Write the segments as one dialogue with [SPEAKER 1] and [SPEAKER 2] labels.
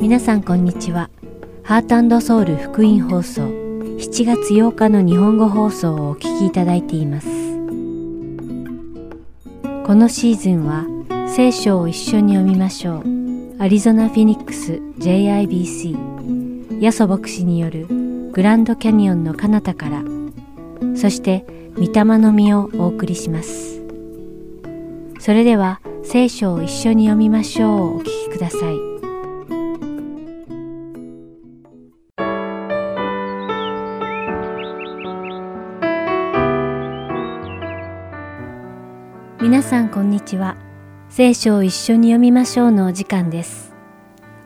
[SPEAKER 1] 皆さんこんにちは。ハートソウル福音放送7月8日の日本語放送をお聞きいただいています。このシーズンは聖書を一緒に読みましょう。アリゾナ・フィニックス JIBC ヤソ牧師によるグランドキャニオンの彼方からそして御霊の実をお送りします。それでは聖書を一緒に読みましょうお聞きください。皆さんこんにちは。聖書を一緒に読みましょうのお時間です。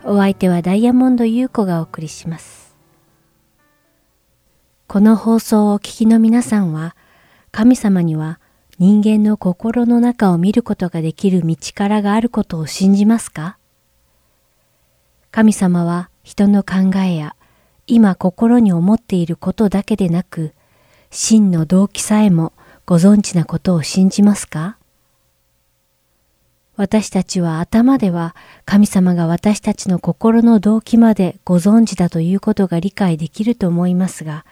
[SPEAKER 1] お相手はダイヤモンド優子がお送りします。この放送をお聞きの皆さんは、神様には人間の心の中を見ることができる道からがあることを信じますか？神様は人の考えや今心に思っていることだけでなく、真の動機さえもご存知なことを信じますか？私たちは頭では神様が私たちの心の動機までご存知だということが理解できると思いますが、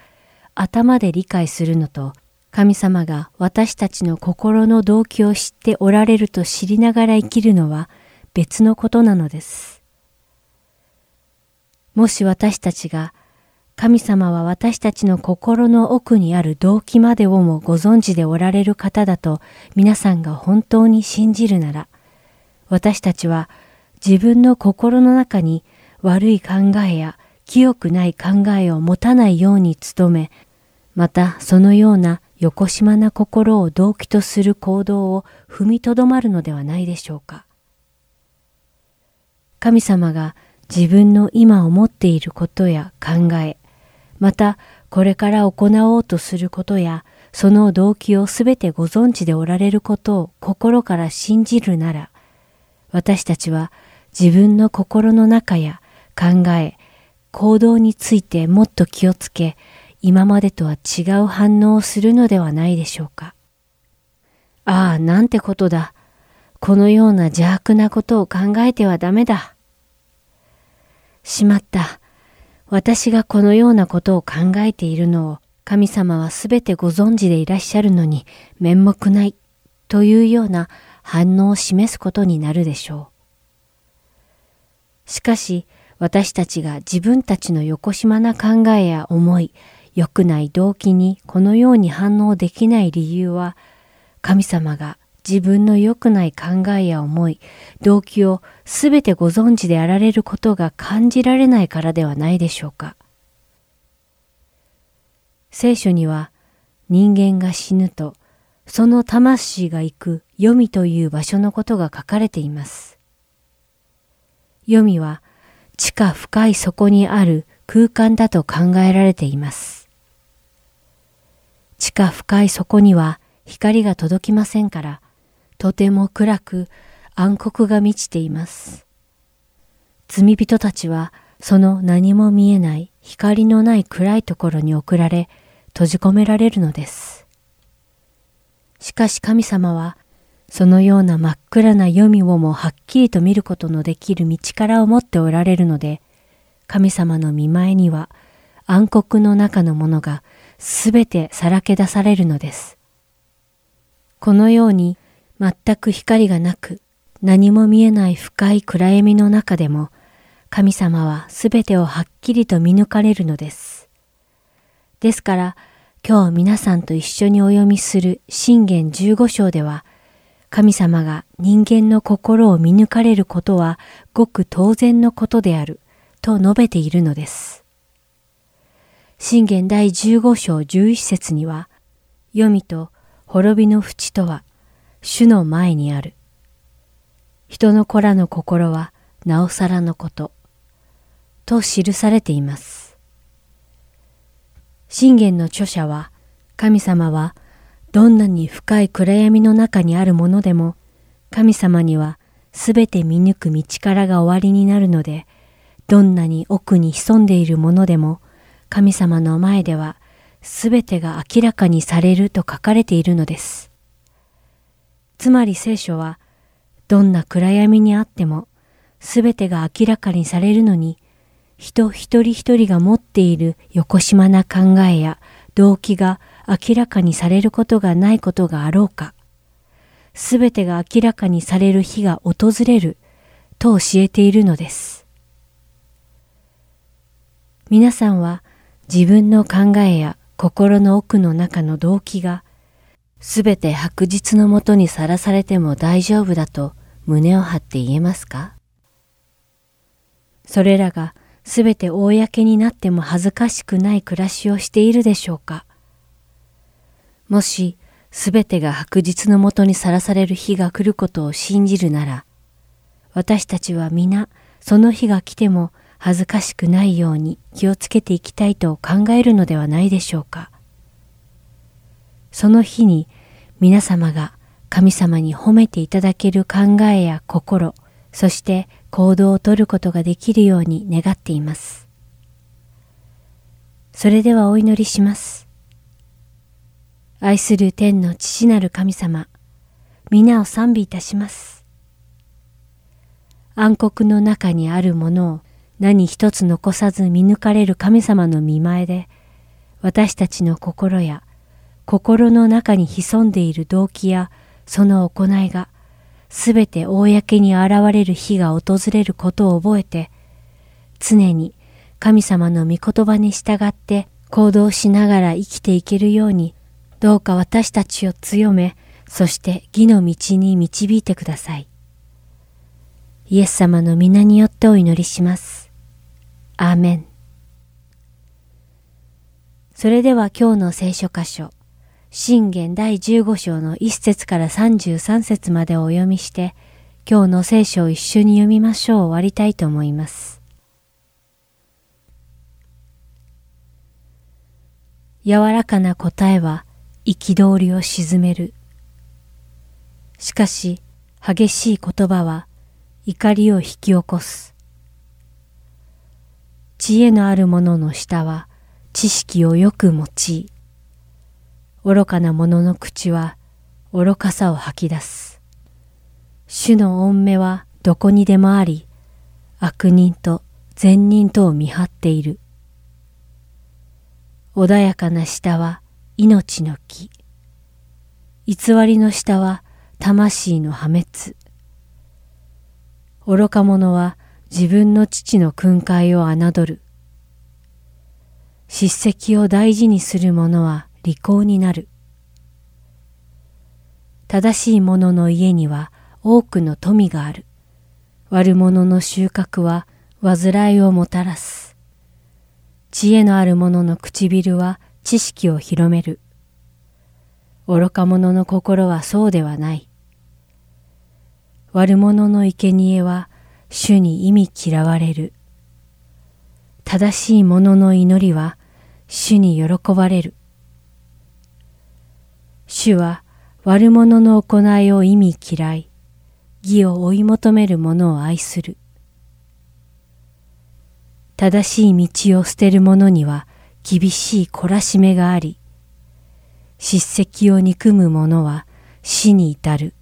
[SPEAKER 1] 頭で理解するのと神様が私たちの心の動機を知っておられると知りながら生きるのは別のことなのです。もし私たちが神様は私たちの心の奥にある動機までをもご存知でおられる方だと皆さんが本当に信じるなら、私たちは自分の心の中に悪い考えや清くない考えを持たないように努め、またそのようなよこしまな心を動機とする行動を踏みとどまるのではないでしょうか。神様が自分の今思っていることや考え、またこれから行おうとすることや、その動機をすべてご存知でおられることを心から信じるなら、私たちは自分の心の中や考え、行動についてもっと気をつけ、今までとは違う反応をするのではないでしょうか。ああ、なんてことだ。このような邪悪なことを考えてはダメだ。しまった。私がこのようなことを考えているのを神様はすべてご存知でいらっしゃるのに面目ないというような反応を示すことになるでしょう。しかし私たちが自分たちのよこしまな考えや思い、良くない動機にこのように反応できない理由は、神様が自分の良くない考えや思い、動機をすべてご存知であられることが感じられないからではないでしょうか。聖書には人間が死ぬとその魂が行く読みという場所のことが書かれています。読みは地下深い底にある空間だと考えられています。地下深い底には光が届きませんから、とても暗く暗黒が満ちています。罪人たちはその何も見えない光のない暗いところに送られ閉じ込められるのです。しかし神様はそのような真っ暗な読みをもはっきりと見ることのできる道からを持っておられるので、神様の見前には暗黒の中のものがすべてさらけ出されるのです。このように全く光がなく何も見えない深い暗闇の中でも神様はすべてをはっきりと見抜かれるのです。ですから今日皆さんと一緒にお読みする信玄15章では神様が人間の心を見抜かれることはごく当然のことであると述べているのです。信玄第15章11節には、読みと滅びの淵とは、主の前にある。人の子らの心はなおさらのこと、と記されています。信玄の著者は、神様はどんなに深い暗闇の中にあるものでも、神様にはすべて見抜く道からが終わりになるので、どんなに奥に潜んでいるものでも、神様の前ではすべてが明らかにされると書かれているのです。つまり聖書はどんな暗闇にあっても、すべてが明らかにされるのに、人一人一人が持っている横島な考えや動機が明らかにされることがないことがあろうか。すべてが明らかにされる日が訪れると教えているのです。皆さんは自分の考えや心の奥の中の動機がすべて白日のもとにさらされても大丈夫だと胸を張って言えますか？それらがすべて公になっても恥ずかしくない暮らしをしているでしょうか？もしすべてが白日のもとにさらされる日が来ることを信じるなら、私たちは皆その日が来ても恥ずかしくないように気をつけていきたいと考えるのではないでしょうか。その日に皆様が神様に褒めていただける考えや心、そして行動をとることができるように願っています。それではお祈りします。愛する天の父なる神様、皆を賛美いたします。暗黒の中にあるものを何一つ残さず見抜かれる神様の見前で、私たちの心や心の中に潜んでいる動機やその行いがすべて公に現れる日が訪れることを覚えて、常に神様の御言葉に従って行動しながら生きていけるようにどうか私たちを強め、そして義の道に導いてください。イエス様の皆によってお祈りします。アーメン。それでは今日の聖書箇所、信玄第15章の1節から33節までをお読みして、今日の聖書を一緒に読みましょう終わりたいと思います。柔らかな答えは憤りを鎮める。しかし、激しい言葉は怒りを引き起こす。知恵のある者の舌は知識をよく用い、愚かな者の口は愚かさを吐き出す。主の恩目はどこにでもあり、悪人と善人とを見張っている。穏やかな舌は命の木。偽りの下は魂の破滅。愚か者は自分の父の訓戒を侮る。叱責を大事にする者は利口になる。正しい者の家には多くの富がある。悪者の収穫は煩いをもたらす。知恵のある者の唇は知識を広める。愚か者の心はそうではない。悪者の生贄は主に意味嫌われる。正しい者の祈りは主に喜ばれる。主は悪者の行いを意味嫌い、義を追い求める者を愛する。正しい道を捨てる者には厳しい懲らしめがあり、叱責を憎む者は死に至る。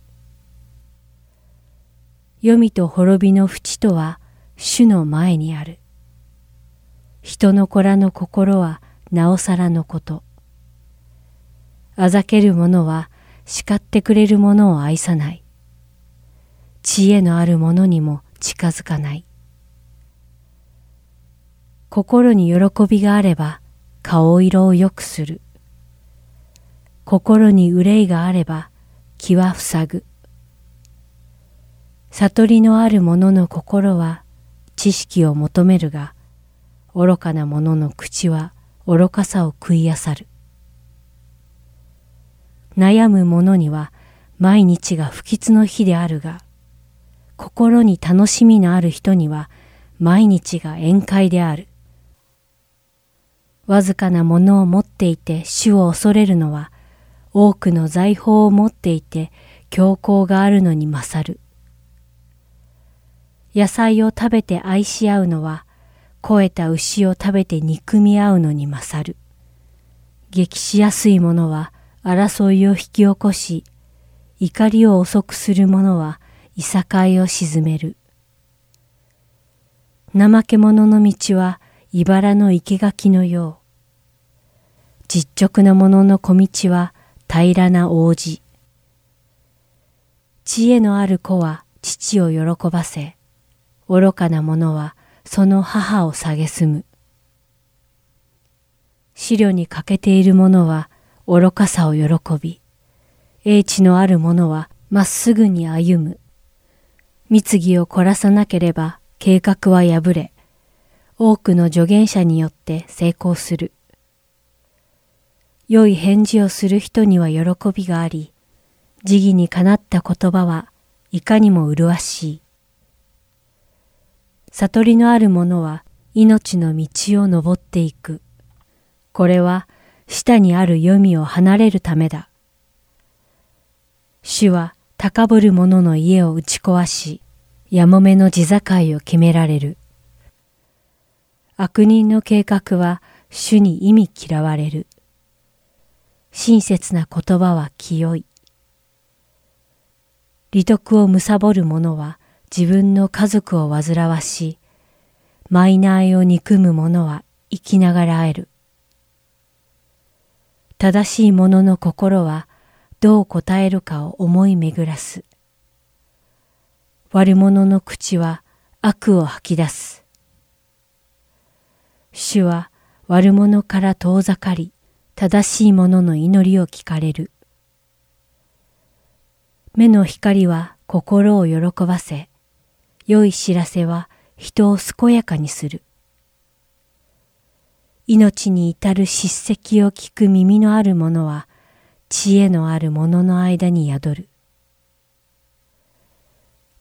[SPEAKER 1] 黄泉と滅びの淵とは主の前にある。人の子らの心はなおさらのこと。あざける者は叱ってくれる者を愛さない。知恵のある者にも近づかない。心に喜びがあれば顔色を良くする。心に憂いがあれば気は塞ぐ。悟りのある者の心は知識を求めるが、愚かな者の口は愚かさを食いあさる。悩む者には毎日が不吉の日であるが、心に楽しみのある人には毎日が宴会である。わずかなものを持っていて主を恐れるのは、多くの財宝を持っていて強行があるのに勝る。野菜を食べて愛し合うのは、肥えた牛を食べて憎み合うのに勝る。激しやすい者は争いを引き起こし、怒りを遅くする者はいさかいを沈める。怠け者の道は茨の生垣のよう。実直な者の小道は平らな王子。知恵のある子は父を喜ばせ、愚かな者はその母を蔑む。資料に欠けている者は愚かさを喜び、英知のある者はまっすぐに歩む。密議を凝らさなければ計画は破れ、多くの助言者によって成功する。良い返事をする人には喜びがあり、時義にかなった言葉はいかにも麗しい。悟りのある者は命の道を登っていく。これは下にある読みを離れるためだ。主は高ぶる者の家を打ち壊し、やもめの地境を決められる。悪人の計画は主に意味嫌われる。親切な言葉は清い。利得を貪る者は自分の家族を煩わし、マイナーを憎む者は生きながらえる。正しい者の心はどう答えるかを思い巡らす。悪者の口は悪を吐き出す。主は悪者から遠ざかり、正しい者の祈りを聞かれる。目の光は心を喜ばせ、良い知らせは人を健やかにする。命に至る叱責を聞く耳のある者は、知恵のある者の間に宿る。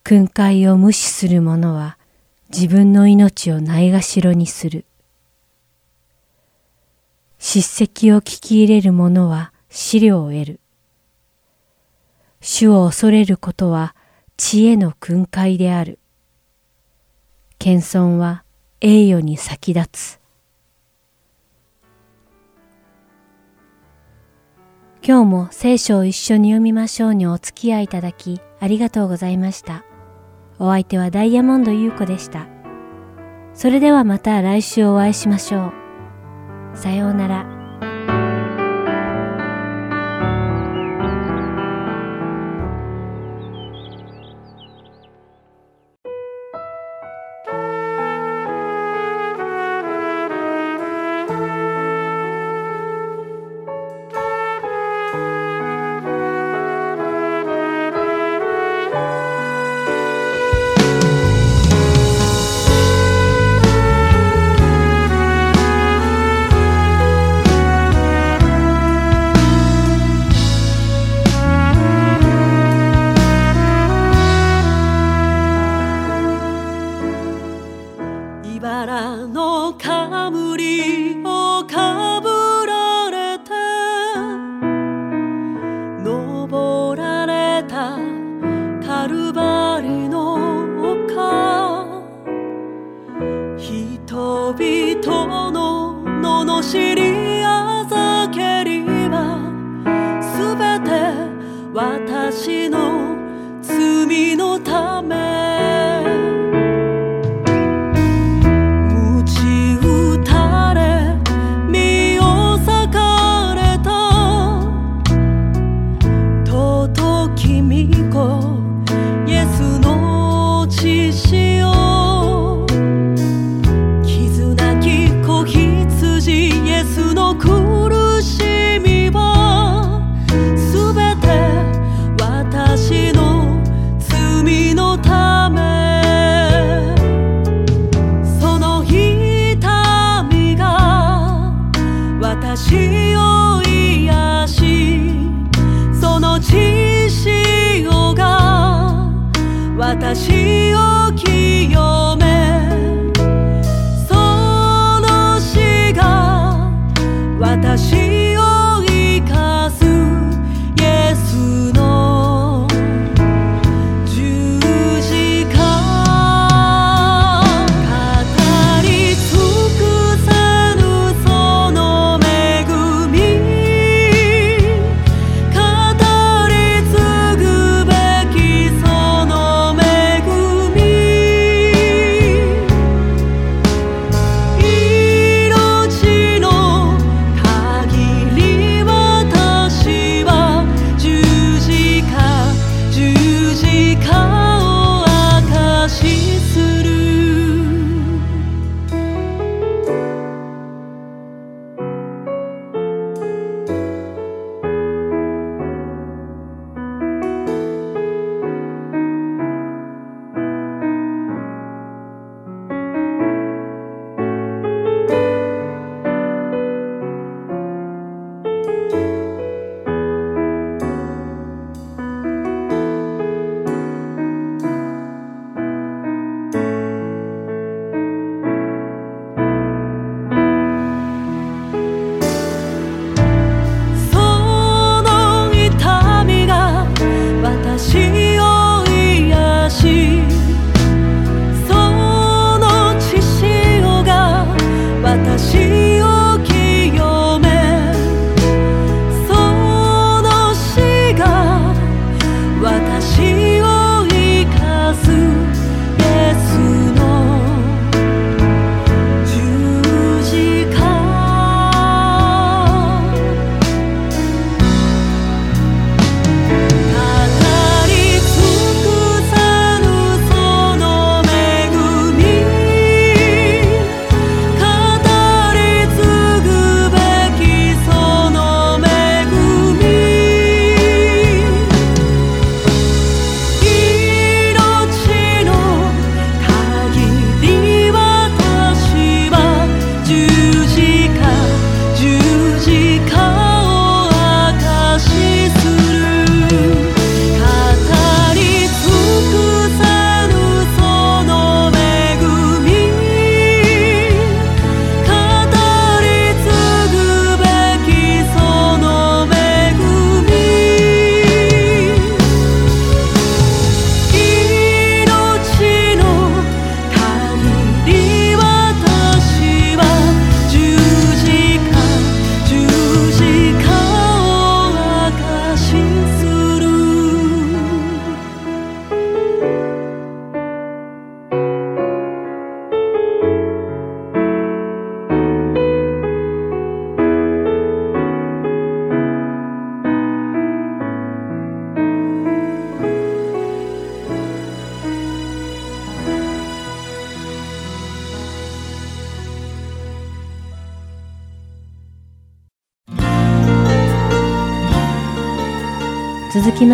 [SPEAKER 1] 訓戒を無視する者は、自分の命をないがしろにする。叱責を聞き入れる者は資料を得る。主を恐れることは知恵の訓戒である。謙遜は栄誉に先立つ。今日も聖書を一緒に読みましょうにお付き合いいただきありがとうございました。お相手はダイヤモンド優子でした。それではまた来週お会いしましょう。さようなら。人
[SPEAKER 2] 々の罵りあざけりは全て私の罪のため。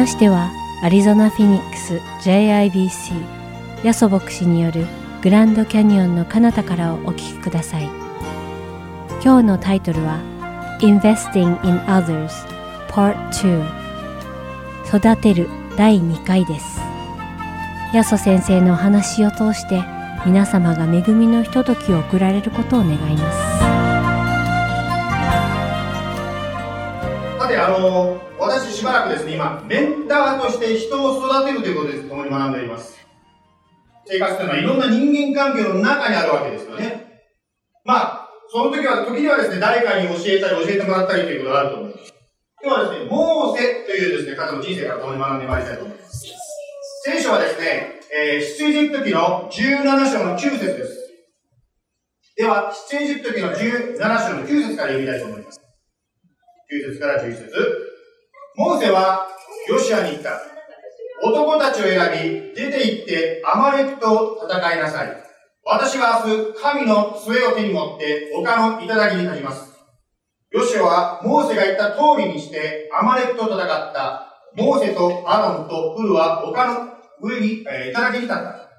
[SPEAKER 1] 続きましてはアリゾナ・フィニックス JIBC ヤソ牧師によるグランドキャニオンの彼方からをお聞きください。今日のタイトルは Investing in Others Part 2育てる第2回です。ヤソ先生のお話を通して皆様が恵みのひとときを送られることを願います。
[SPEAKER 3] さてあのしばらくですね、今、メンターとして人を育てるということです共に学んでいます。生活というのはいろんな人間関係の中にあるわけですよね。まあ、その時は、時にはですね、誰かに教えたり、教えてもらったりということがあると思います。今日はですね、モーセというですね、方の人生から共に学んでまいりたいと思います。聖書はですね、えー、出エジプト記の17章の9節です。では、出エジプト記の17章の9節から読みたいと思います。9節から11節モーセはヨシアに言った。男たちを選び、出て行ってアマレクと戦いなさい。私は明日、神の杖を手に持って丘の頂に立ちます。ヨシアはモーセが言った通りにしてアマレクと戦った。モーセとアロンとウルは丘の上に、えー、頂に立った。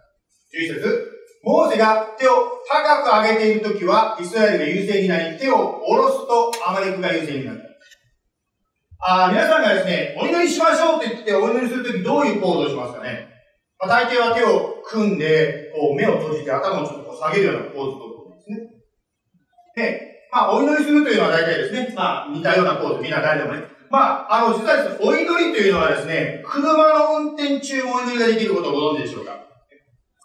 [SPEAKER 3] 11節モーセが手を高く上げているときは、イスラエルが優勢になり、手を下ろすとアマレクが優勢になった。あ皆さんがですね、お祈りしましょうって言ってお祈りするときどういうポーズをしますかね、まあ、大抵は手を組んで、こう目を閉じて頭をちょっと下げるようなポーズをとると思うんですね。で、まあお祈りするというのは大体ですね、まあ似たようなポーズ、みんな誰でもね。まあ、あの、実はですね、お祈りというのはですね、車の運転中もお祈りができることをご存知でしょうか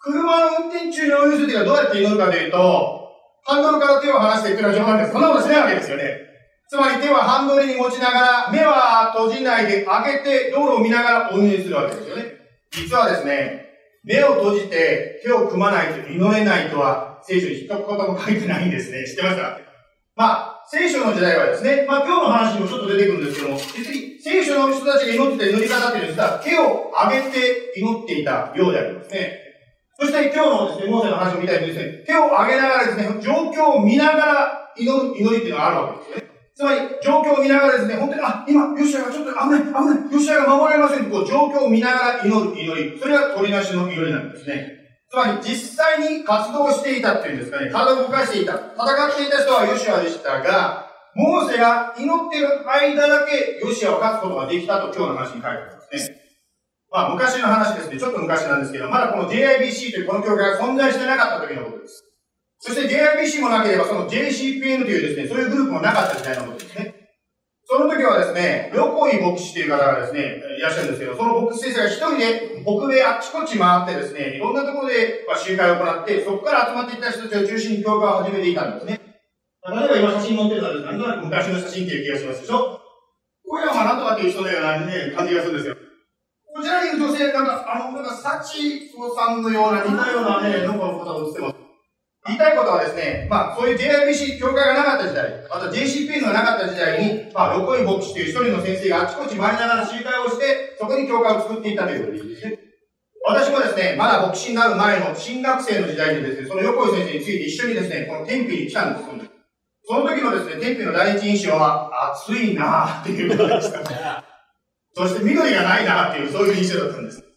[SPEAKER 3] 車の運転中にお祈りするときはどうやって祈るかというと、ハンドルから手を離していくのは冗談です。そんなことしないわけですよね。つまり手はハンドルに持ちながら、目は閉じないで開けて道路を見ながらお祈りするわけですよね。実はですね、目を閉じて手を組まないと祈れないとは聖書に一言も書いてないんですね。知ってますか？まあ、聖書の時代はですね、まあ今日の話にもちょっと出てくるんですけども、実に聖書の人たちが祈ってた祈り方っていうのは、手を上げて祈っていたようでありますね。そして今日のですね、モーセの話を見たいとですね、手を上げながらですね、状況を見ながら祈る祈りっていうのがあるわけですね。つまり、状況を見ながらですね、本当に、あ、今、ヨシアがちょっと危ない、危ない、ヨシアが守られませんこう、状況を見ながら祈る祈り。それが鳥なしの祈りなんですね。つまり、実際に活動していたっていうんですかね、体を動かしていた、戦っていた人はヨシアでしたが、モーセが祈っている間だけヨシアを勝つことができたと今日の話に書いてありますね。まあ、昔の話ですね。ちょっと昔なんですけど、まだこの JIBC というこの教会が存在してなかった時のことです。そして JIBC もなければ、その JCPN というですね、そういうグループもなかった時代のことですね。その時はですね、横井牧師という方がですね、いらっしゃるんですけど、その牧師先生が一人で北米あっちこっち回ってですね、いろんなところで集会を行って、そこから集まっていた人たちを中心に教会を始めていたんですね。例えば今写真載ってるのはですね、なんとなく昔の写真っていう気がしますでしょ？これはまあなんとかっていう人のような、ね、感じがするんですよ。こちらにいる女性、なんか、あの、なんか、サチソさんのような、似たようなね、のこの方を映ってます。言いたいことはですね、まあ、そういう JIBC 教会がなかった時代、あと JCPN がなかった時代に、まあ、横井牧師という一人の先生があちこち回りながら集会をして、そこに教会を作っていたということですね。私もですね、まだ牧師になる前の新学生の時代にですね、その横井先生について一緒にですね、この天日に来たんです。その時のですね、天日の第一印象は、暑いなぁっていうことでした。そして緑がないなぁっていう、そういう印象だったんです。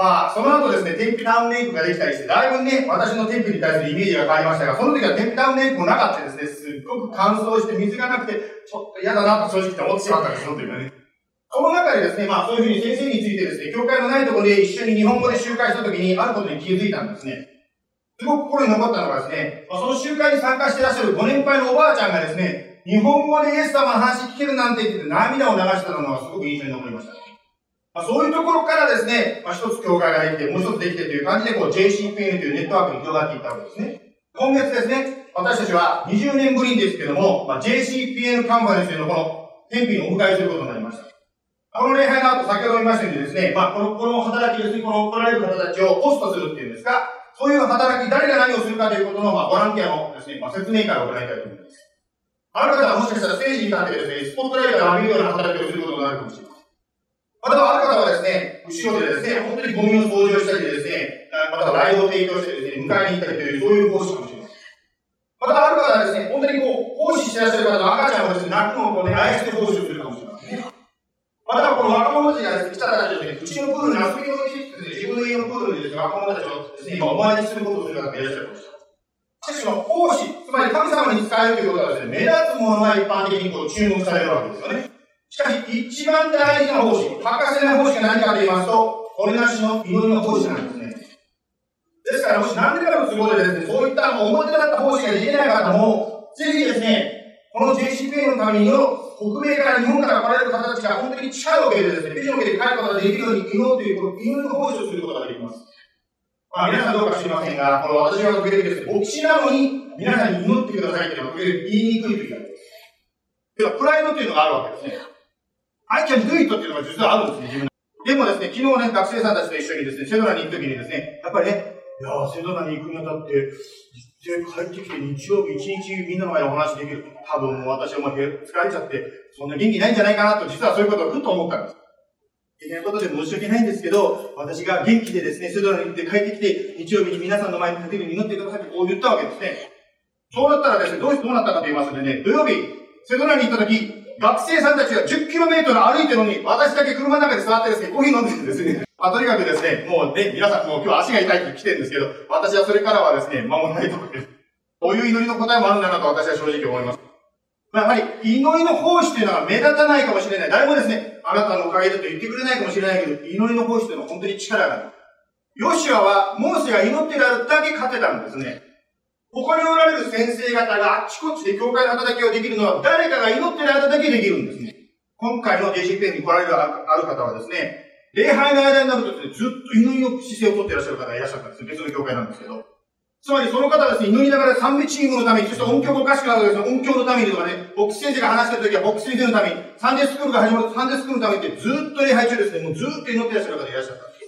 [SPEAKER 3] まあ、その後ですね、天日タウンメイクができたりして、だいぶね、私の天日に対するイメージが変わりましたが、その時は天日タウンメイクもなかったですね、すっごく乾燥して水がなくて、ちょっと嫌だなと正直思ってしまったんです、その時はね。この中でですね、まあそういうふうに先生についてですね、教会のないところで一緒に日本語で集会した時にあることに気づいたんですね。すごく心に残ったのがですね、まあ、その集会に参加していらっしゃるご年配のおばあちゃんがですね、日本語でイエス様の話聞けるなんて言って涙を流してたのがすごく印象に残りました。まあ、そういうところからですね、まあ、一つ教会ができて、もう一つできてという感じで、こう JCPN というネットワークに広がっていったわけですね。今月ですね、私たちは20年ぶりですけども、まあ、JCPN カンファレンスのこの天日をお迎えすることになりました。この礼拝の後、先ほど言いましたようにですね、まあ、この、この働きですね、この来られる方たちをホストするっていうんですか、そういう働き、誰が何をするかということの、まあ、ボランティアのですね、まあ、説明会を行いたいと思います。ある方はもしかしたらステージに立ってですね、スポットライトを浴びるような働きをすることがあるかもしれません。また、ある方はですね、後ろでですね、本当にゴミを掃除をしたりですね、またライブを提供してですね、迎えに行ったりという、そういう方式かもしれません。また、ある方はですね、本当にこう、奉仕してらっしゃる方の赤ちゃんをですね、泣くのをこうね、愛して奉仕をするかもしれませんね。また、この若者たちがですね、来た方たちをですね、うちのプールに遊びにおいしいですね、自分の家のプールにですね、若者たちをですね、今お前にすることをする方がいらっしゃるかもしれません。しかし、その奉仕、つまり神様に使えるということはですね、目立つものが一般的にこう注目されるわけですよね。しかし、一番大事な奉仕、欠かせない奉仕が何かと言いますと、これなしの祈りの奉仕なんですね。ですから、もし何でかの都合でですね、そういった表立った奉仕ができない方も、ぜひですね、この JCPA のためにの北米から日本から来られる方たちが本当に力を受けてですね、ビジョンを受けて帰ることができるように祈るという、この祈りの奉仕をすることができます。まあ、皆さんどうか知りませんが、この私が受けてですね、牧師なのに皆さんに祈ってくださいっていうのは、言いにくいときがある。では、プライドというのがあるわけですね。I can do it っていうのが実はあるんですね、自分でもですね、昨日ね、学生さんたちと一緒にですね、セドナに行くときにですね、やっぱりね、いやセドナに行くにあたって、実際帰ってきて日曜日一日みんなの前でお話できる。多分もう私はもう疲れちゃって、そんな元気ないんじゃないかなと、実はそういうことをふっと思ったんです。いけないことで申し訳ないんですけど、私が元気でですね、セドナに行って帰ってきて、日曜日に皆さんの前に立てるように祈ってくださいってこう言ったわけですね。そうだったらですね、どうしてどうなったかと言いますとね、土曜日、セドナに行った時、学生さんたちが 10km 歩いてるのに、私だけ車の中で座ってですね、コーヒー飲んでるんですね。まあ、とにかくですね、もうね、皆さんもう今日足が痛いって来てるんですけど、私はそれからはですね、守らないとこです。こういう祈りの答えもあるんだなと私は正直思います。まあ、やはり、祈りの奉仕というのは目立たないかもしれない。誰もですね、あなたのおかげだと言ってくれないかもしれないけど、祈りの奉仕というのは本当に力がある。ヨシュアは、モーセが祈ってるだけ勝てたんですね。ここにおられる先生方があっちこっちで教会の働きをできるのは誰かが祈っている間だけできるんですね。今回の JCPN に来られるある方はですね、礼拝の間になるとですね、ずっと祈りの姿勢をとっていらっしゃる方がいらっしゃったんです別の教会なんですけど。つまりその方はですね、祈りながら賛美チームのために、そして音響おかしくなるとですね、音響のためにとかね、牧師先生が話してるときは牧師先生のために、サンデースクールが始まるとサンデースクールのためにってずっと礼拝中ですね、もうずっと祈っていらっしゃる方がいらっしゃったんです。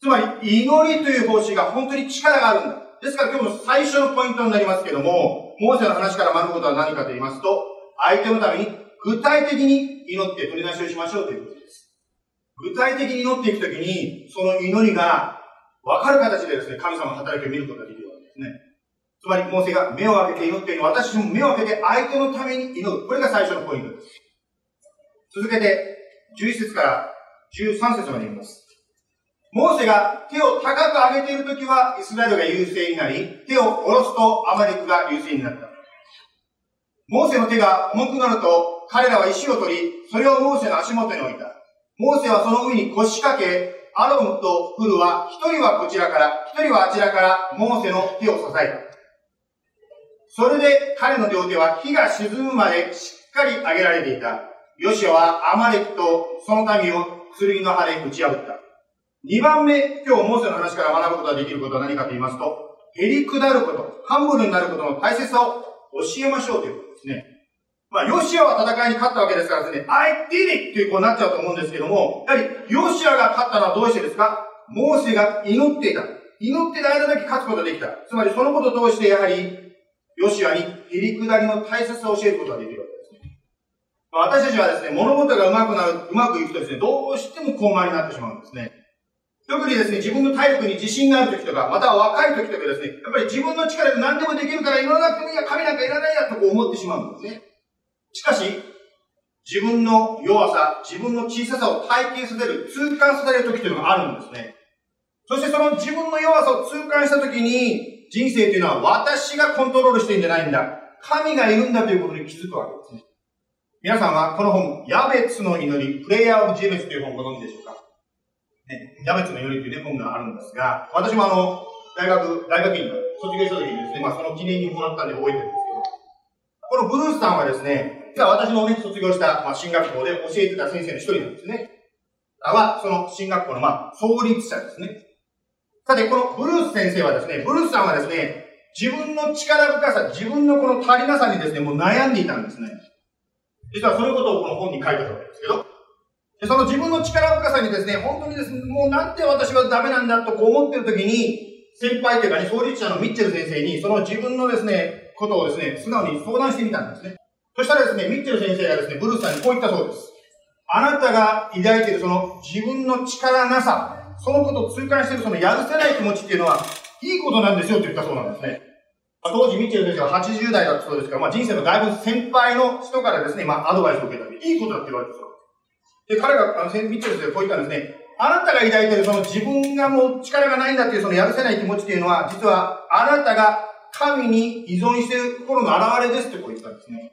[SPEAKER 3] つまり、祈りという方針が本当に力があるんだ。ですから今日の最初のポイントになりますけども、モーセの話から学ぶことは何かと言いますと、相手のために具体的に祈って取り出しをしましょうということです。具体的に祈っていくときに、その祈りが分かる形でですね、神様の働きを見ることができるわけですね。つまり、モーセが目を開けて祈っているのは、私も目を開けて相手のために祈る。これが最初のポイントです。続けて、11節から13節まで言います。モーセが手を高く上げているときはイスラエルが優勢になり、手を下ろすとアマレクが優勢になった。モーセの手が重くなると、彼らは石を取り、それをモーセの足元に置いた。モーセはその上に腰掛け、アロンとフルは、一人はこちらから、一人はあちらから、モーセの手を支えた。それで彼の両手は火が沈むまでしっかり上げられていた。ヨシアはアマレクとその民を剣の刃で打ち破った。二番目、今日モーセの話から学ぶことができることは何かと言いますと、へり下ること、ハンブルになることの大切さを教えましょうということですね。まあ、ヨシアは戦いに勝ったわけですからですね、I did it! っていうこうなっちゃうと思うんですけども、やはり、ヨシアが勝ったのはどうしてですか？モーセが祈っていた。祈っている間だけ勝つことができた。つまりそのことを通してやはり、ヨシアにへりくだりの大切さを教えることができるわけですね。私たちはですね、物事がうまくなる、うまくいくとですね、どうしても高慢になってしまうんですね。特にですね、自分の体力に自信がある時とか、または若い時とかですね、やっぱり自分の力で何でもできるから祈らなくてもいいや、神なんかいらないやとこう思ってしまうんですね。しかし、自分の弱さ、自分の小ささを体験させる、痛感させる時というのがあるんですね。そしてその自分の弱さを痛感した時に、人生というのは私がコントロールしてるんじゃないんだ。神がいるんだということに気づくわけですね。皆さんはこの本、ヤベツの祈り、プレイヤーオブジェベツという本をご存知でしょうか？ね、ヤベツの祈りというね、本があるんですが、私もあの、大学、大学院の卒業した時にですね、まあその記念にもらったんで覚えてるんですけど、このブルースさんはですね、実は私のね、卒業した、まあ、進学校で教えてた先生の一人なんですね。あは、その進学校の、まあ、創立者ですね。さて、このブルース先生はですね、ブルースさんはですね、自分の力深さ、自分のこの足りなさにですね、もう悩んでいたんですね。実はそういうことをこの本に書いてたわけですけど、その自分の力深さにですね、本当にですね、もうなんで私はダメなんだとこう思ってる時に、先輩というかね、創立者のミッチェル先生に、その自分のですね、ことをですね、素直に相談してみたんですね。そしたらですね、ミッチェル先生がですね、ブルースさんにこう言ったそうです。あなたが抱いているその自分の力なさ、そのことを痛感しているそのやるせない気持ちっていうのは、いいことなんですよって言ったそうなんですね。当時、ミッチェル先生は80代だったそうですから、まあ人生のだいぶ先輩の人からですね、まあアドバイスを受けたんで、いいことだって言われてそうで、彼が、あの、ミッチェル先生こう言ったんですね。あなたが抱いているその自分がもう力がないんだっていうそのやるせない気持ちっていうのは、実はあなたが神に依存している心の表れですってこう言ったんですね。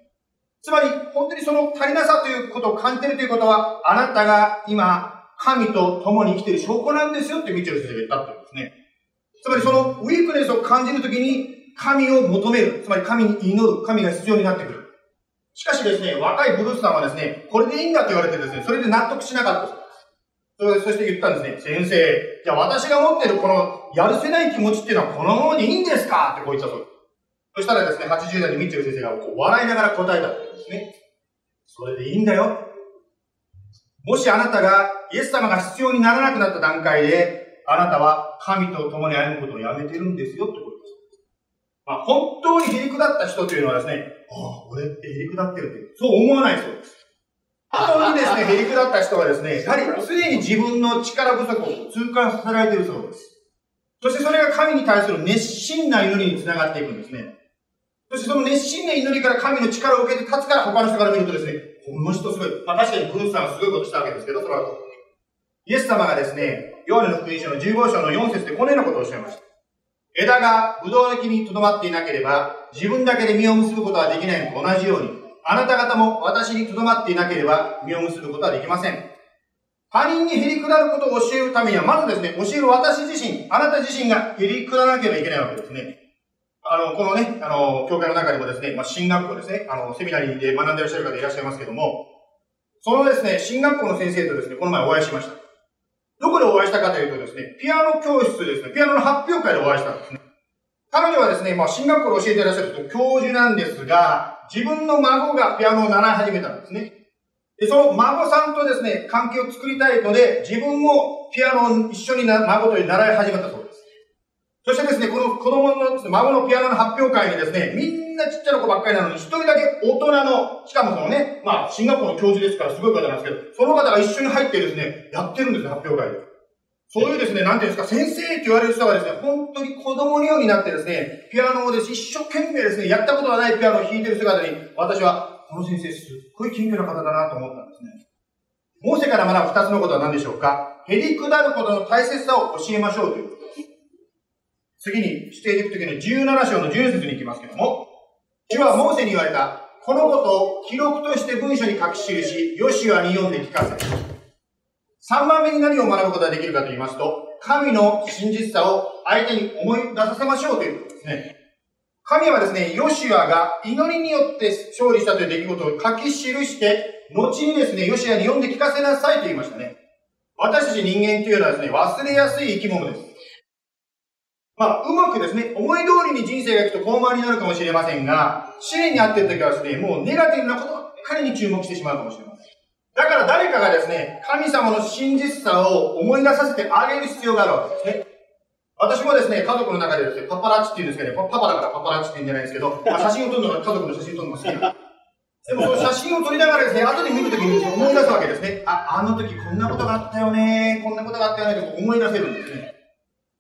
[SPEAKER 3] つまり、本当にその足りなさということを感じているということは、あなたが今、神と共に生きている証拠なんですよってミッチェル先生が言ったってうんですね。つまりそのウィークネスを感じるときに、神を求める。つまり神に祈る。神が必要になってくる。しかしですね、若いブルースさんはですね、これでいいんだと言われてですね、それで納得しなかったそそして言ったんですね、先生、じゃあ私が持ってるこのやるせない気持ちっていうのはこのままでいいんですかってこう言ったそうです。そしたらですね、80代にミッチェル先生がこう笑いながら答えたんですね。それでいいんだよ。もしあなたがイエス様が必要にならなくなった段階で、あなたは神と共に歩むことをやめてるんですよってこと。まあ、本当にへりくだった人というのはですね、ああ、俺ってへりくだってるって、そう思わないそうです。本当にですね、へりくだった人はですね、やはり常に自分の力不足を痛感させられているそうです。そしてそれが神に対する熱心な祈りにつながっていくんですね。そしてその熱心な祈りから神の力を受けて立つから他の人から見るとですね、この人すごい。まあ確かにブルースさんはすごいことしたわけですけど、その後。イエス様がですね、ヨハネの福音書の15章の4節でこのようなことをおっしゃいました。枝がブドウの木に留まっていなければ、自分だけで実を結ぶことはできないのと同じように、あなた方も私に留まっていなければ、実を結ぶことはできません。他人にへりくだることを教えるためには、まずですね、教える私自身、あなた自身がへりくだらなければいけないわけですね。あの、このね、あの、教会の中にもですね、まあ、進学校ですね、あの、セミナリーで学んでいらっしゃる方いらっしゃいますけども、そのですね、進学校の先生とですね、この前お会いしました。どこでお会いしたかというとですね、ピアノ教室ですね、ピアノの発表会でお会いしたんですね。彼女はですね、まあ、進学校で教えていらっしゃる教授なんですが、自分の孫がピアノを習い始めたんですね。で、その孫さんとですね、関係を作りたいので、自分もピアノを一緒にな孫と習い始めたそうです。そしてですね、この子供の、孫のピアノの発表会にですね、みんなちっちゃな子ばっかりなのに、一人だけ大人の、しかもそのね、まあ、進学校の教授ですからすごい方なんですけど、その方が一緒に入ってですね、やってるんですよ、発表会で。そういうですね、なんていうんですか、先生って言われる人がですね、本当に子供のようになってですね、ピアノをです一生懸命ですね、やったことがないピアノを弾いてる姿に、私は、この先生すっごい謙虚な方だなと思ったんですね。モーセから学ぶ二つのことは何でしょうか？へりくだることの大切さを教えましょうという次にしていくときの17章の10節に行きますけども、主はモーセに言われた、このことを記録として文書に書き記し、ヨシュアに読んで聞かせ。3番目に何を学ぶことができるかと言いますと、神の真実さを相手に思い出させましょうということですね。神はですね、ヨシュアが祈りによって勝利したという出来事を書き記して、後にですね、ヨシュアに読んで聞かせなさいと言いましたね。私たち人間というのはですね、忘れやすい生き物です。まあ、うまくですね、思い通りに人生がいくと高慢になるかもしれませんが、試練にあっている時はですね、もうネガティブなことばっかりに注目してしまうかもしれません。だから誰かがですね、神様の真実さを思い出させてあげる必要があるわけですね。私もですね、家族の中でですね、パパラッチって言うんですけどね、パパだからパパラッチって言うんじゃないですけど、まあ、写真を撮るのが家族の写真を撮るのが好きな。でもその写真を撮りながらですね、後で見るときに思い出すわけですね。あ、あの時こんなことがあったよね、こんなことがあったよねって思い出せるんですね。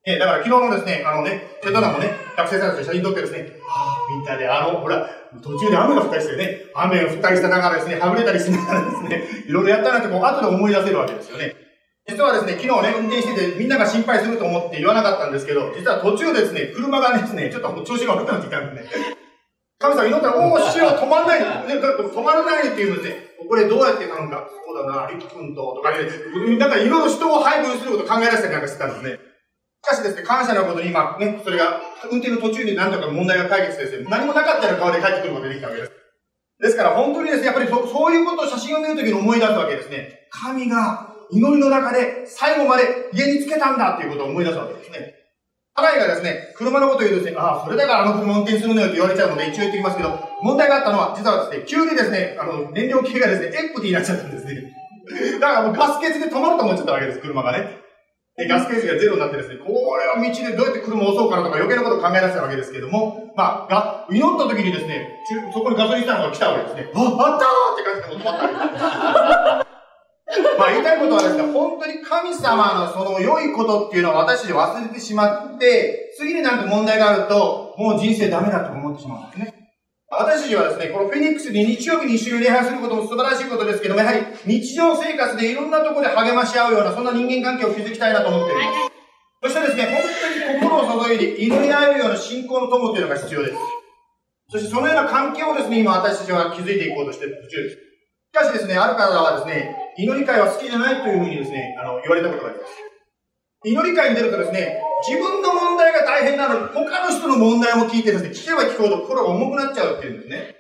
[SPEAKER 3] えだから昨日のですね、あのね、瀬戸田もね、学生さんたちと写真撮ってですね、ああ、みんなであの、ほら、途中で雨が降ったりしてね、雨が降ったりした中ですね、はぐれたりしながらですね、いろいろやったなってこう後で思い出せるわけですよね。実はですね、昨日ね、運転しててみんなが心配すると思って言わなかったんですけど、実は途中ですね、車がですね、ちょっと調子が悪くなってきたんでね、神様祈ったら、おお、死は止まらない。止まらないって言うんで。これどうやって頼んだそうだな、リク君と、とかね、なんかいろいろ人を配分すること考え出したりなんかしてたんですね。しかしですね、感謝のことに今、ね、それが、運転の途中に何とか問題が解決してですね、何もなかったような顔で帰ってくることができたわけです。ですから本当にですね、やっぱりそそういうことを写真を見るときに思い出すわけですね。神が祈りの中で最後まで家につけたんだっていうことを思い出すわけですね。家内がですね、車のことを言うとですね、ああ、それだからあの車運転するのよって言われちゃうので一応言ってきますけど、問題があったのは、実はですね、急にですね、あの、燃料系がですね、エンプティになっちゃったんですね。だからもうガス欠で止まると思っちゃったわけです、車がね。で、ガスケージがゼロになってですね、これは道でどうやって車を押そうかなとか余計なことを考え出したわけですけども、まあ、が、祈った時にですね、そこにガソリンスタンドが来たわけですね。あ、あったーって感じで止まったわけです。まあ言いたいことはですね、本当に神様のその良いことっていうのを私たち忘れてしまって、次になんか問題があると、もう人生ダメだと思ってしまうんですね。私たちはですね、このフェニックスに日曜日に一緒に礼拝することも素晴らしいことですけども、やはり日常生活でいろんなところで励まし合うような、そんな人間関係を築きたいなと思っています。そしてですね、本当に心を注いで祈り合えるような信仰の友というのが必要です。そしてそのような関係をですね、今私たちは築いていこうとしている途中です。しかしですね、ある方はですね、祈り会は好きじゃないというふうにですね、あの、言われたことがあります。祈り会に出るとですね、自分の問題が大変なのに、他の人の問題も聞いてですね、聞けば聞くほど心が重くなっちゃうっていうんですね。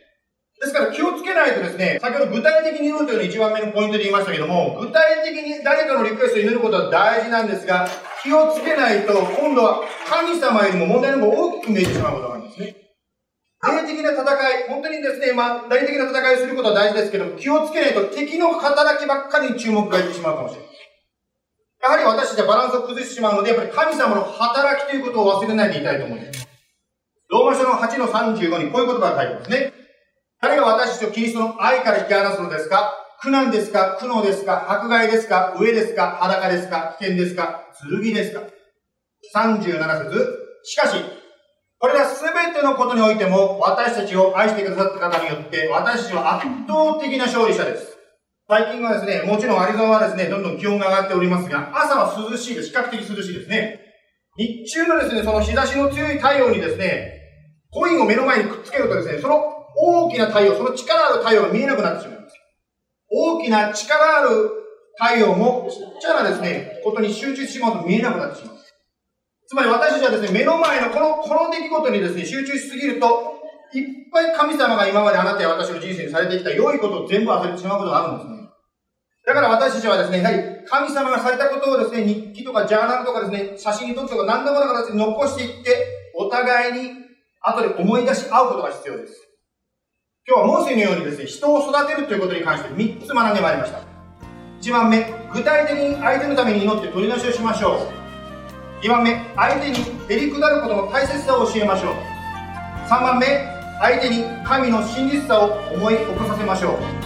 [SPEAKER 3] ですから気をつけないとですね、先ほど具体的に祈るというのが一番目のポイントで言いましたけども、具体的に誰かのリクエストを祈ることは大事なんですが、気をつけないと、今度は神様よりも問題の方が大きく見えてしまうことがあるんですね。霊的な戦い、本当にですね、まあ、霊的な戦いをすることは大事ですけど、気をつけないと敵の働きばっかりに注目がいってしまうかもしれない。やはり私たちはバランスを崩してしまうので、やっぱり神様の働きということを忘れないでいたいと思います。ローマ書の8の35にこういう言葉が書いてますね。誰が私たちをキリストの愛から引き離すのですか？苦難ですか？苦悩ですか？迫害ですか？上ですか？裸ですか？危険ですか？剣ですか ?37 節しかし、これらすべてのことにおいても、私たちを愛してくださった方によって、私たちは圧倒的な勝利者です。最近はですね、もちろんアリゾナはですね、どんどん気温が上がっておりますが、朝は涼しいです。比較的涼しいですね。日中のですね、その日差しの強い太陽にですね、コインを目の前にくっつけるとですね、その大きな太陽、その力ある太陽が見えなくなってしまいます。大きな力ある太陽もちっちゃなですね、ことに集中してしまうと見えなくなってしまう。つまり私たちはですね、目の前のこの、この出来事にですね、集中しすぎると、いっぱい神様が今まであなたや私の人生にされてきた良いことを全部忘れてしまうことがあるんですね。だから私たちはですね、やはり神様がされたことをですね、日記とかジャーナルとかですね、写真に撮ってとか何でもなく残していって、お互いに後で思い出し合うことが必要です。今日はモーセのようにですね、人を育てるということに関して3つ学んでまいりました。1番目、具体的に相手のために祈って取り出しをしましょう。2番目相手にへりくだることの大切さを教えましょう3番目相手に神の真実さを思い起こさせましょう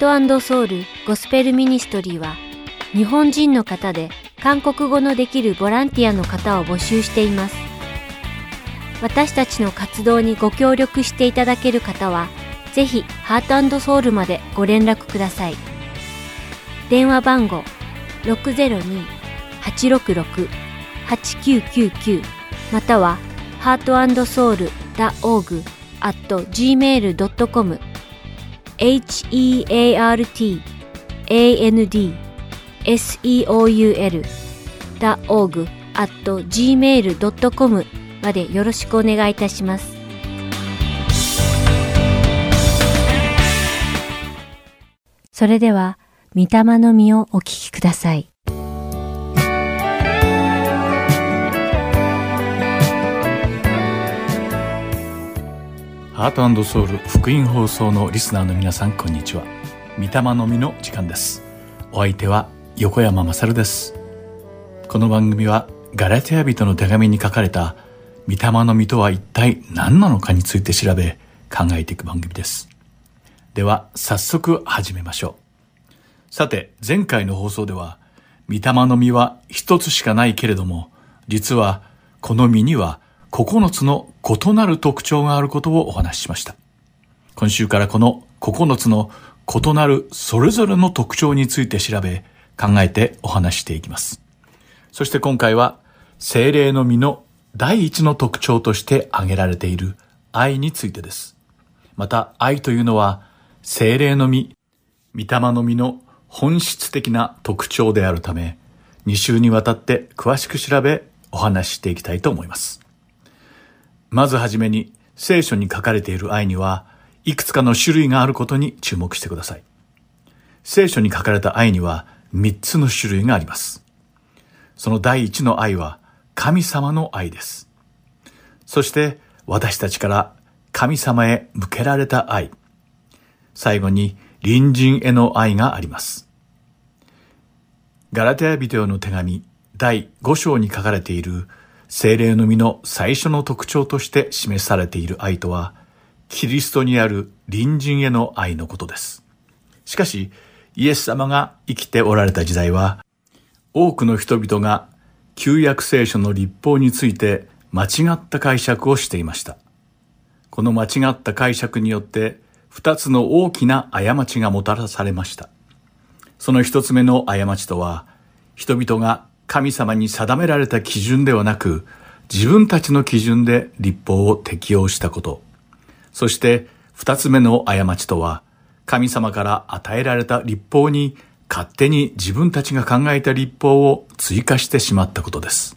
[SPEAKER 1] ハートソウルゴスペルミニストリーは日本人の方で韓国語のできるボランティアの方を募集しています。私たちの活動にご協力していただける方は、ぜひハートソウルまでご連絡ください。電話番号602-866-8999または heartandsoul.org at gmail.com heartandseoul.org at gmail.com までよろしくお願いいたします。それでは、御霊の実をお聞きください。
[SPEAKER 4] ハートソウル福音放送のリスナーの皆さんこんにちは。御霊の実の時間です。お相手は横山まさるです。この番組はガラテヤ人の手紙に書かれた御霊の実とは一体何なのかについて調べ考えていく番組です。では早速始めましょう。さて前回の放送では御霊の実は一つしかないけれども実はこの実には9つの異なる特徴があることをお話ししました。今週からこの9つの異なるそれぞれの特徴について調べ、考えてお話していきます。そして今回は、精霊の実の第一の特徴として挙げられている愛についてです。また、愛というのは、精霊の実、御霊の実の本質的な特徴であるため、2週にわたって詳しく調べ、お話ししていきたいと思います。まずはじめに聖書に書かれている愛にはいくつかの種類があることに注目してください。聖書に書かれた愛には3つの種類があります。その第一の愛は神様の愛です。そして私たちから神様へ向けられた愛。最後に隣人への愛があります。ガラテヤビデオの手紙第5章に書かれている精霊の実の最初の特徴として示されている愛とは、キリストにある隣人への愛のことです。しかし、イエス様が生きておられた時代は、多くの人々が旧約聖書の立法について間違った解釈をしていました。この間違った解釈によって二つの大きな過ちがもたらされました。その一つ目の過ちとは、人々が神様に定められた基準ではなく、自分たちの基準で立法を適用したこと。そして二つ目の過ちとは、神様から与えられた立法に勝手に自分たちが考えた立法を追加してしまったことです。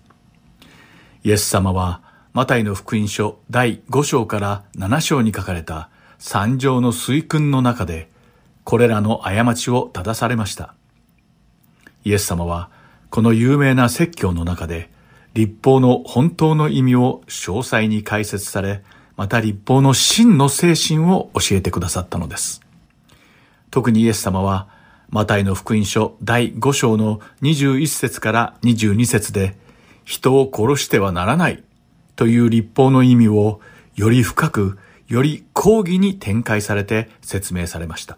[SPEAKER 4] イエス様は、マタイの福音書第5章から7章に書かれた三条の水訓の中で、これらの過ちを正されました。イエス様は、この有名な説教の中で、立法の本当の意味を詳細に解説され、また立法の真の精神を教えてくださったのです。特にイエス様は、マタイの福音書第5章の21節から22節で、人を殺してはならないという立法の意味をより深く、より講義に展開されて説明されました。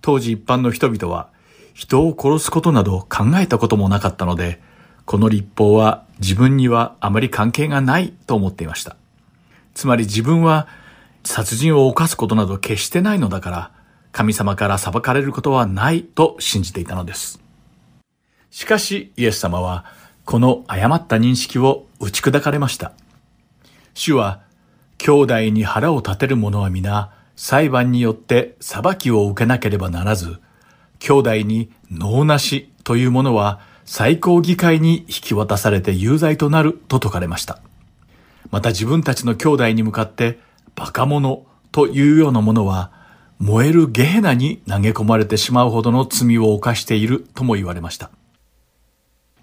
[SPEAKER 4] 当時一般の人々は人を殺すことなど考えたこともなかったので、この立法は自分にはあまり関係がないと思っていました。つまり自分は殺人を犯すことなど決してないのだから、神様から裁かれることはないと信じていたのです。しかしイエス様はこの誤った認識を打ち砕かれました。主は兄弟に腹を立てる者は皆裁判によって裁きを受けなければならず、兄弟に脳なしというものは最高議会に引き渡されて有罪となると説かれました。また自分たちの兄弟に向かってバカ者というようなものは燃えるゲヘナに投げ込まれてしまうほどの罪を犯しているとも言われました。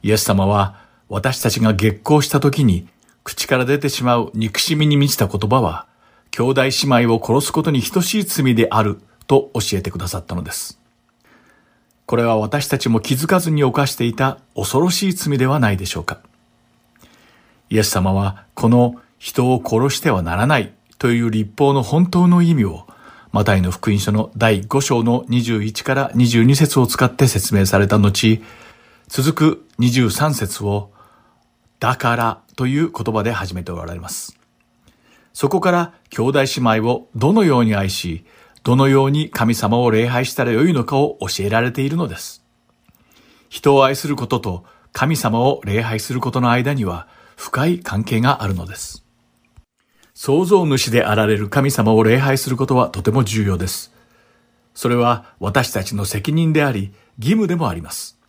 [SPEAKER 4] イエス様は私たちが月光した時に口から出てしまう憎しみに満ちた言葉は兄弟姉妹を殺すことに等しい罪であると教えてくださったのです。これは私たちも気づかずに犯していた恐ろしい罪ではないでしょうか。イエス様はこの人を殺してはならないという立法の本当の意味をマタイの福音書の第5章の21から22節を使って説明された後、続く23節を、だからという言葉で始めておられます。そこから兄弟姉妹をどのように愛し、どのように神様を礼拝したらよいのかを教えられているのです。人を愛することと神様を礼拝することの間には深い関係があるのです。創造主であられる神様を礼拝することはとても重要です。それは私たちの責任であり、義務でもあります。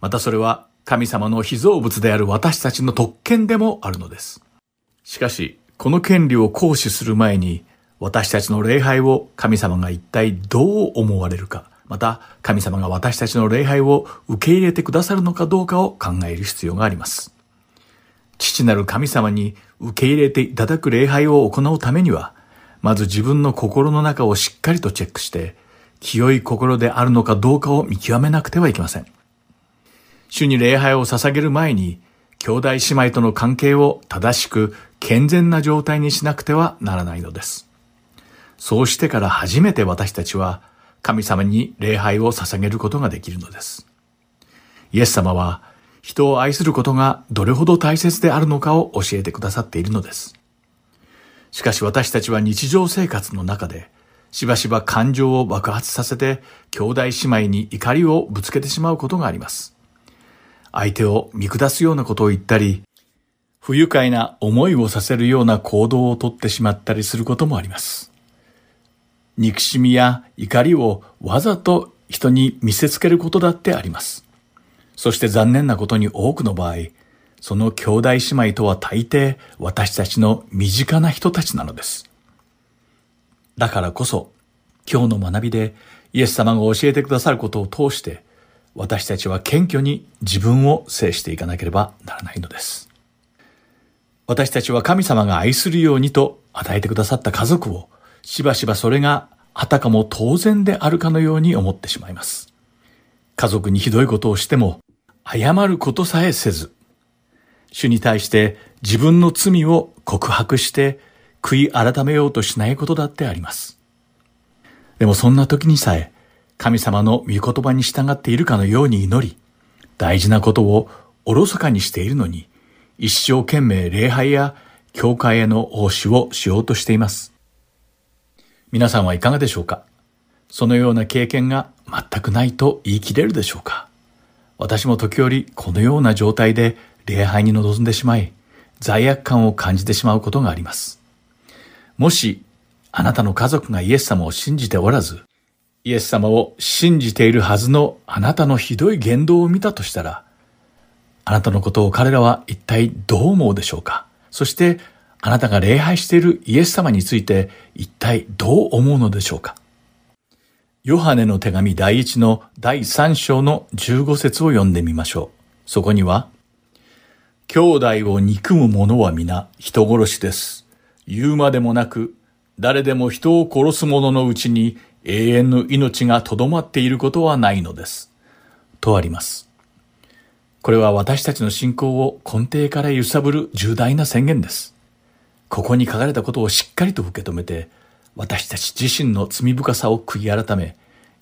[SPEAKER 4] またそれは神様の被造物である私たちの特権でもあるのです。しかし、この権利を行使する前に、私たちの礼拝を神様が一体どう思われるか、また神様が私たちの礼拝を受け入れてくださるのかどうかを考える必要があります。父なる神様に受け入れていただく礼拝を行うためには、まず自分の心の中をしっかりとチェックして、清い心であるのかどうかを見極めなくてはいけません。主に礼拝を捧げる前に、兄弟姉妹との関係を正しく健全な状態にしなくてはならないのです。そうしてから初めて私たちは神様に礼拝を捧げることができるのです。イエス様は人を愛することがどれほど大切であるのかを教えてくださっているのです。しかし私たちは日常生活の中で、しばしば感情を爆発させて、兄弟姉妹に怒りをぶつけてしまうことがあります。相手を見下すようなことを言ったり、不愉快な思いをさせるような行動をとってしまったりすることもあります。憎しみや怒りをわざと人に見せつけることだってあります。そして残念なことに多くの場合、その兄弟姉妹とは大抵私たちの身近な人たちなのです。だからこそ、今日の学びでイエス様が教えてくださることを通して、私たちは謙虚に自分を制していかなければならないのです。私たちは神様が愛するようにと与えてくださった家族を、しばしばそれがあたかも当然であるかのように思ってしまいます。家族にひどいことをしても、謝ることさえせず、主に対して自分の罪を告白して悔い改めようとしないことだってあります。でもそんな時にさえ神様の御言葉に従っているかのように祈り、大事なことをおろそかにしているのに、一生懸命礼拝や教会への奉仕をしようとしています。皆さんはいかがでしょうか？そのような経験が全くないと言い切れるでしょうか？私も時折このような状態で礼拝に臨んでしまい、罪悪感を感じてしまうことがあります。もし、あなたの家族がイエス様を信じておらず、イエス様を信じているはずのあなたのひどい言動を見たとしたら、あなたのことを彼らは一体どう思うでしょうか？そして、あなたが礼拝しているイエス様について一体どう思うのでしょうか？ヨハネの手紙第一の第3章の15節を読んでみましょう。そこには、兄弟を憎む者は皆人殺しです。言うまでもなく、誰でも人を殺す者のうちに永遠の命がとどまっていることはないのです。とあります。これは私たちの信仰を根底から揺さぶる重大な宣言です。ここに書かれたことをしっかりと受け止めて、私たち自身の罪深さを悔い改め、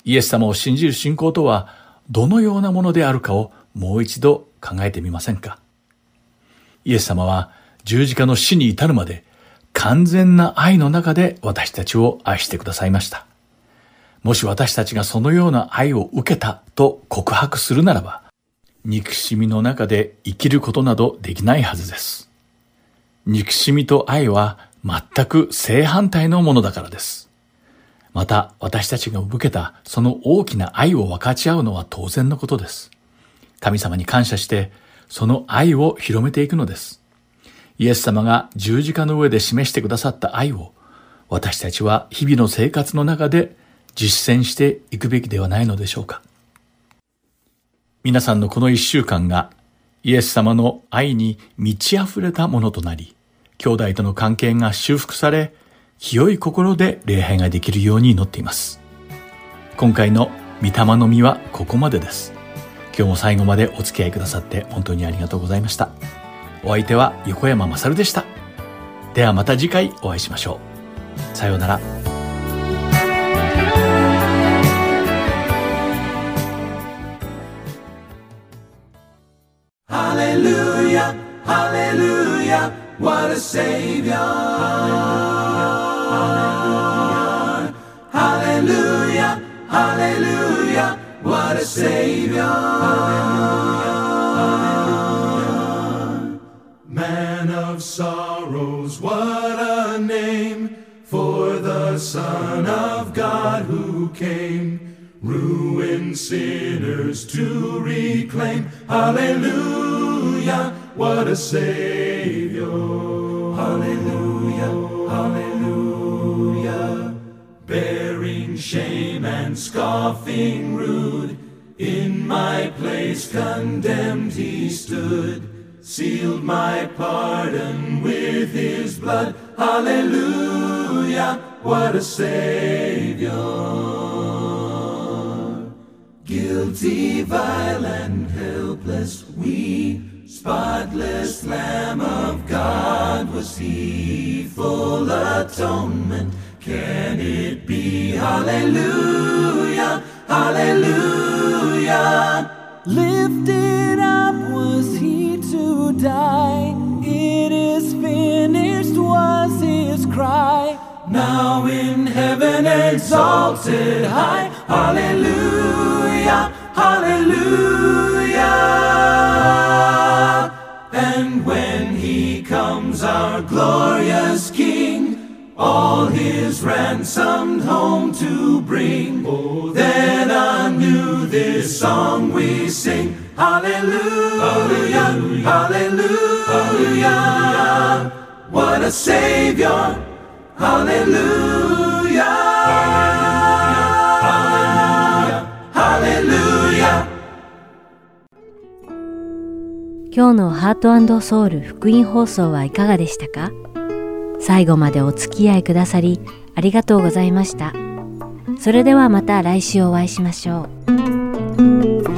[SPEAKER 4] イエス様を信じる信仰とはどのようなものであるかをもう一度考えてみませんかイエス様は十字架の死に至るまで完全な愛の中で私たちを愛してくださいました。もし私たちがそのような愛を受けたと告白するならば、憎しみの中で生きることなどできないはずです。憎しみと愛は全く正反対のものだからです。また私たちが受けたその大きな愛を分かち合うのは当然のことです。神様に感謝してその愛を広めていくのです。イエス様が十字架の上で示してくださった愛を私たちは日々の生活の中で実践していくべきではないのでしょうか。皆さんのこの一週間がイエス様の愛に満ち溢れたものとなり、兄弟との関係が修復され、清い心で礼拝ができるように祈っています。今回の御霊の実はここまでです。今日も最後までお付き合いくださって本当にありがとうございました。お相手は横山まさるでした。ではまた次回お会いしましょう。さようなら。
[SPEAKER 5] Hallelujah, hallelujah, what a Savior. Hallelujah, hallelujah, what a Savior. Man of sorrows, what a name for the Son of God who came ruin sinners to reclaim. Hallelujah, what a Savior. Hallelujah, hallelujah. Bearing shame and scoffing rude, in my place condemned he stood sealed my pardon with his blood. Hallelujah, what a Savior. Guilty, vile, and helpless, we, spotless Lamb of God, was he, full atonement. Can it be? Hallelujah, hallelujah. Lifted up was he to die. It is finished was his cry. Now in heaven exalted high. Hallelujah, hallelujah. hallelujah. And when he comes, our glorious King, all his ransomed home to bring. Oh, then anew this song we sing. Hallelujah, hallelujah, hallelujah. What a Savior. Hallelujah, hallelujah,
[SPEAKER 1] 今日のハートソウル福音放送はいかがでしたか？最後までお付き合いくださりありがとうございました。それではまた来週お会いしましょう。